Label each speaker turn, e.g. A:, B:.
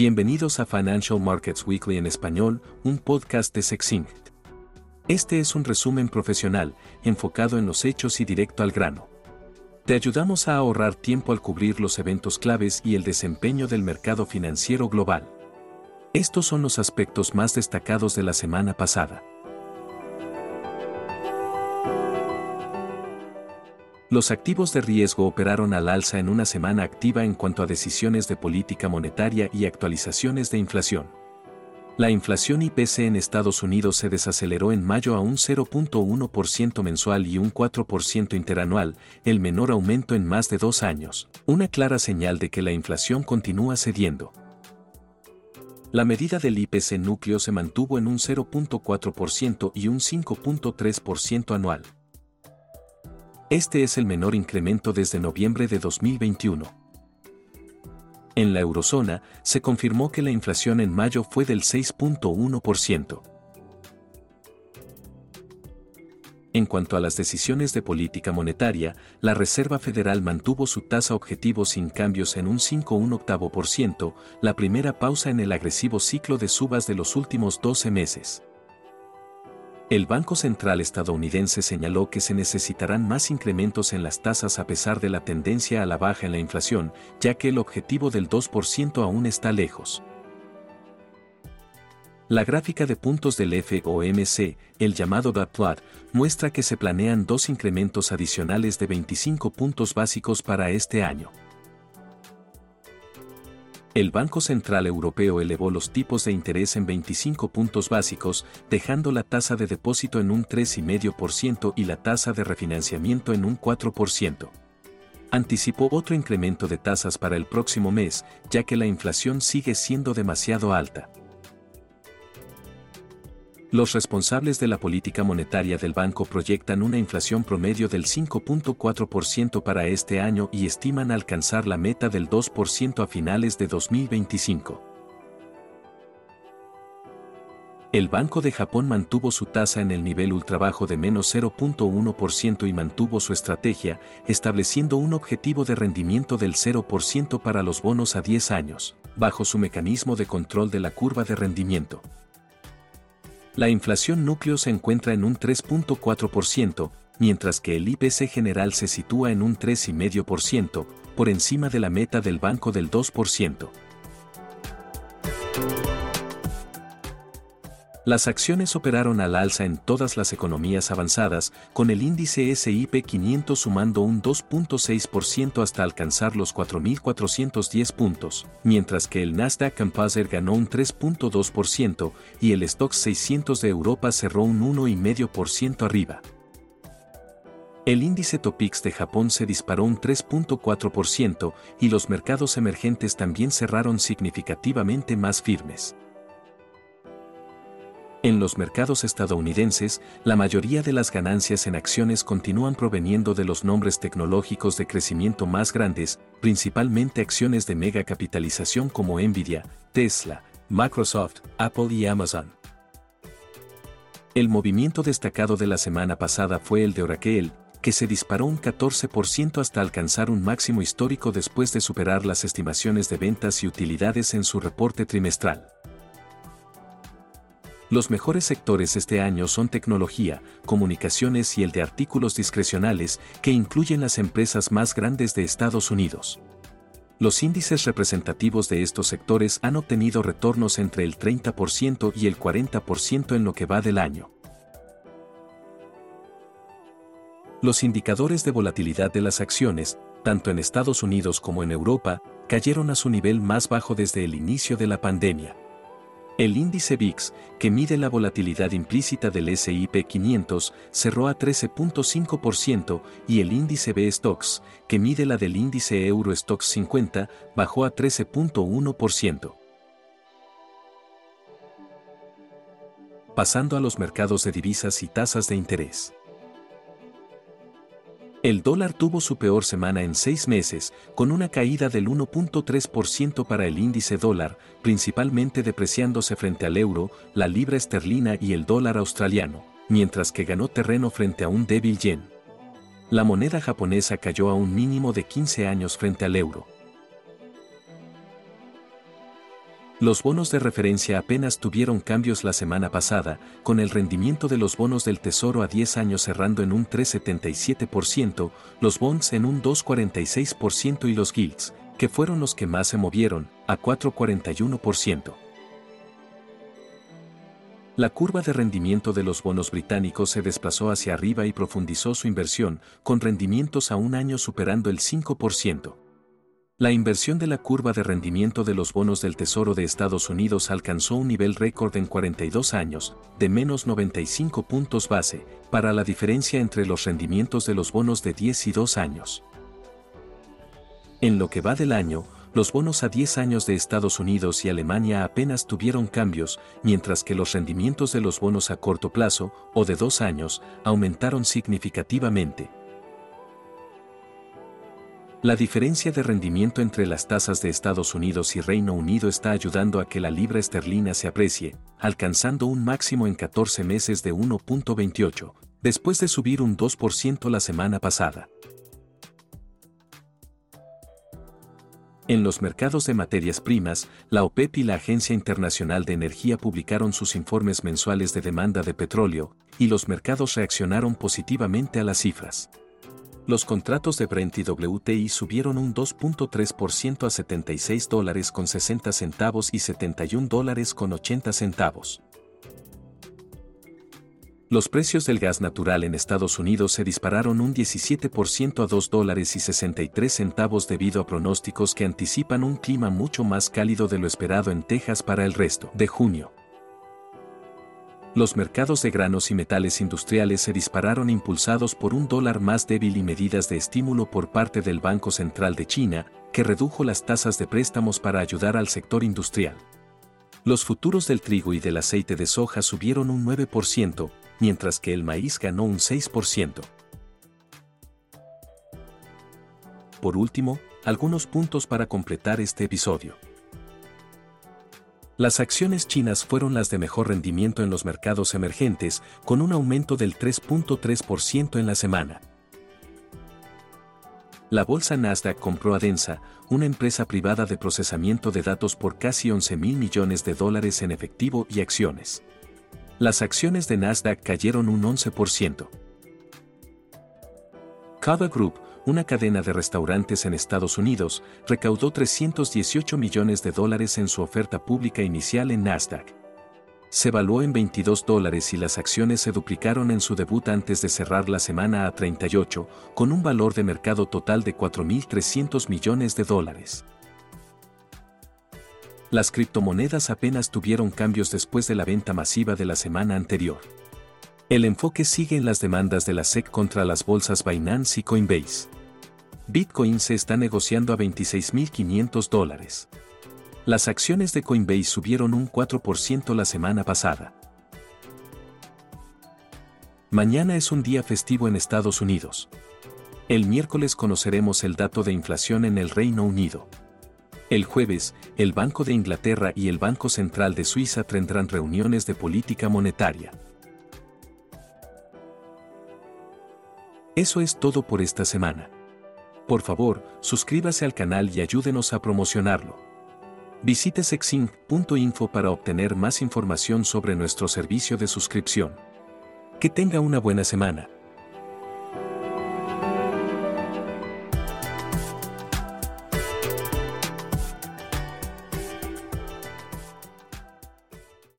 A: Bienvenidos a Financial Markets Weekly en español, un podcast de Sexinct. Este es un resumen profesional, enfocado en los hechos y directo al grano. Te ayudamos a ahorrar tiempo al cubrir los eventos claves y el desempeño del mercado financiero global. Estos son los aspectos más destacados de la semana pasada. Los activos de riesgo operaron al alza en una semana activa en cuanto a decisiones de política monetaria y actualizaciones de inflación. La inflación IPC en Estados Unidos se desaceleró en mayo a un 0.1% mensual y un 4% interanual, el menor aumento en más de dos años, una clara señal de que la inflación continúa cediendo. La medida del IPC núcleo se mantuvo en un 0.4% y un 5.3% anual. Este es el menor incremento desde noviembre de 2021. En la eurozona, se confirmó que la inflación en mayo fue del 6.1%. En cuanto a las decisiones de política monetaria, la Reserva Federal mantuvo su tasa objetivo sin cambios en un 5,1%, la primera pausa en el agresivo ciclo de subas de los últimos 12 meses. El Banco Central estadounidense señaló que se necesitarán más incrementos en las tasas a pesar de la tendencia a la baja en la inflación, ya que el objetivo del 2% aún está lejos. La gráfica de puntos del FOMC, el llamado dot plot, muestra que se planean dos incrementos adicionales de 25 puntos básicos para este año. El Banco Central Europeo elevó los tipos de interés en 25 puntos básicos, dejando la tasa de depósito en un 3,5% y la tasa de refinanciamiento en un 4%. Anticipó otro incremento de tasas para el próximo mes, ya que la inflación sigue siendo demasiado alta. Los responsables de la política monetaria del banco proyectan una inflación promedio del 5.4% para este año y estiman alcanzar la meta del 2% a finales de 2025. El Banco de Japón mantuvo su tasa en el nivel ultrabajo de menos 0.1% y mantuvo su estrategia, estableciendo un objetivo de rendimiento del 0% para los bonos a 10 años, bajo su mecanismo de control de la curva de rendimiento. La inflación núcleo se encuentra en un 3.4%, mientras que el IPC general se sitúa en un 3,5%, por encima de la meta del banco del 2%. Las acciones operaron al alza en todas las economías avanzadas, con el índice SIP 500 sumando un 2.6% hasta alcanzar los 4.410 puntos, mientras que el Nasdaq Composite ganó un 3.2% y el Stock 600 de Europa cerró un 1,5% arriba. El índice Topix de Japón se disparó un 3.4% y los mercados emergentes también cerraron significativamente más firmes. En los mercados estadounidenses, la mayoría de las ganancias en acciones continúan proveniendo de los nombres tecnológicos de crecimiento más grandes, principalmente acciones de mega capitalización como Nvidia, Tesla, Microsoft, Apple y Amazon. El movimiento destacado de la semana pasada fue el de Oracle, que se disparó un 14% hasta alcanzar un máximo histórico después de superar las estimaciones de ventas y utilidades en su reporte trimestral. Los mejores sectores este año son tecnología, comunicaciones y el de artículos discrecionales, que incluyen las empresas más grandes de Estados Unidos. Los índices representativos de estos sectores han obtenido retornos entre el 30% y el 40% en lo que va del año. Los indicadores de volatilidad de las acciones, tanto en Estados Unidos como en Europa, cayeron a su nivel más bajo desde el inicio de la pandemia. El índice VIX, que mide la volatilidad implícita del SIP 500, cerró a 13.5% y el índice B-Stocks, que mide la del índice Euro Stocks 50, bajó a 13.1%. Pasando a los mercados de divisas y tasas de interés. El dólar tuvo su peor semana en seis meses, con una caída del 1.3% para el índice dólar, principalmente depreciándose frente al euro, la libra esterlina y el dólar australiano, mientras que ganó terreno frente a un débil yen. La moneda japonesa cayó a un mínimo de 15 años frente al euro. Los bonos de referencia apenas tuvieron cambios la semana pasada, con el rendimiento de los bonos del Tesoro a 10 años cerrando en un 3,77%, los bonds en un 2,46% y los gilts, que fueron los que más se movieron, a 4,41%. La curva de rendimiento de los bonos británicos se desplazó hacia arriba y profundizó su inversión, con rendimientos a un año superando el 5%. La inversión de la curva de rendimiento de los bonos del Tesoro de Estados Unidos alcanzó un nivel récord en 42 años, de menos 95 puntos base, para la diferencia entre los rendimientos de los bonos de 10 y 2 años. En lo que va del año, los bonos a 10 años de Estados Unidos y Alemania apenas tuvieron cambios, mientras que los rendimientos de los bonos a corto plazo, o de 2 años, aumentaron significativamente. La diferencia de rendimiento entre las tasas de Estados Unidos y Reino Unido está ayudando a que la libra esterlina se aprecie, alcanzando un máximo en 14 meses de 1.28, después de subir un 2% la semana pasada. En los mercados de materias primas, la OPEP y la Agencia Internacional de Energía publicaron sus informes mensuales de demanda de petróleo, y los mercados reaccionaron positivamente a las cifras. Los contratos de Brent y WTI subieron un 2.3% a 76 dólares con 60 centavos y 71 dólares con 80 centavos. Los precios del gas natural en Estados Unidos se dispararon un 17% a 2 dólares y 63 centavos debido a pronósticos que anticipan un clima mucho más cálido de lo esperado en Texas para el resto de junio. Los mercados de granos y metales industriales se dispararon impulsados por un dólar más débil y medidas de estímulo por parte del Banco Central de China, que redujo las tasas de préstamos para ayudar al sector industrial. Los futuros del trigo y del aceite de soja subieron un 9%, mientras que el maíz ganó un 6%. Por último, algunos puntos para completar este episodio. Las acciones chinas fueron las de mejor rendimiento en los mercados emergentes, con un aumento del 3.3% en la semana. La bolsa Nasdaq compró a Densa, una empresa privada de procesamiento de datos por casi 11 mil millones de dólares en efectivo y acciones. Las acciones de Nasdaq cayeron un 11%. Cava Group, una cadena de restaurantes en Estados Unidos, recaudó 318 millones de dólares en su oferta pública inicial en Nasdaq. Se evaluó en 22 dólares y las acciones se duplicaron en su debut antes de cerrar la semana a 38, con un valor de mercado total de 4.300 millones de dólares. Las criptomonedas apenas tuvieron cambios después de la venta masiva de la semana anterior. El enfoque sigue en las demandas de la SEC contra las bolsas Binance y Coinbase. Bitcoin se está negociando a 26.500 dólares. Las acciones de Coinbase subieron un 4% la semana pasada. Mañana es un día festivo en Estados Unidos. El miércoles conoceremos el dato de inflación en el Reino Unido. El jueves, el Banco de Inglaterra y el Banco Central de Suiza tendrán reuniones de política monetaria. Eso es todo por esta semana. Por favor, suscríbase al canal y ayúdenos a promocionarlo. Visite sexinc.info para obtener más información sobre nuestro servicio de suscripción. Que tenga una buena semana.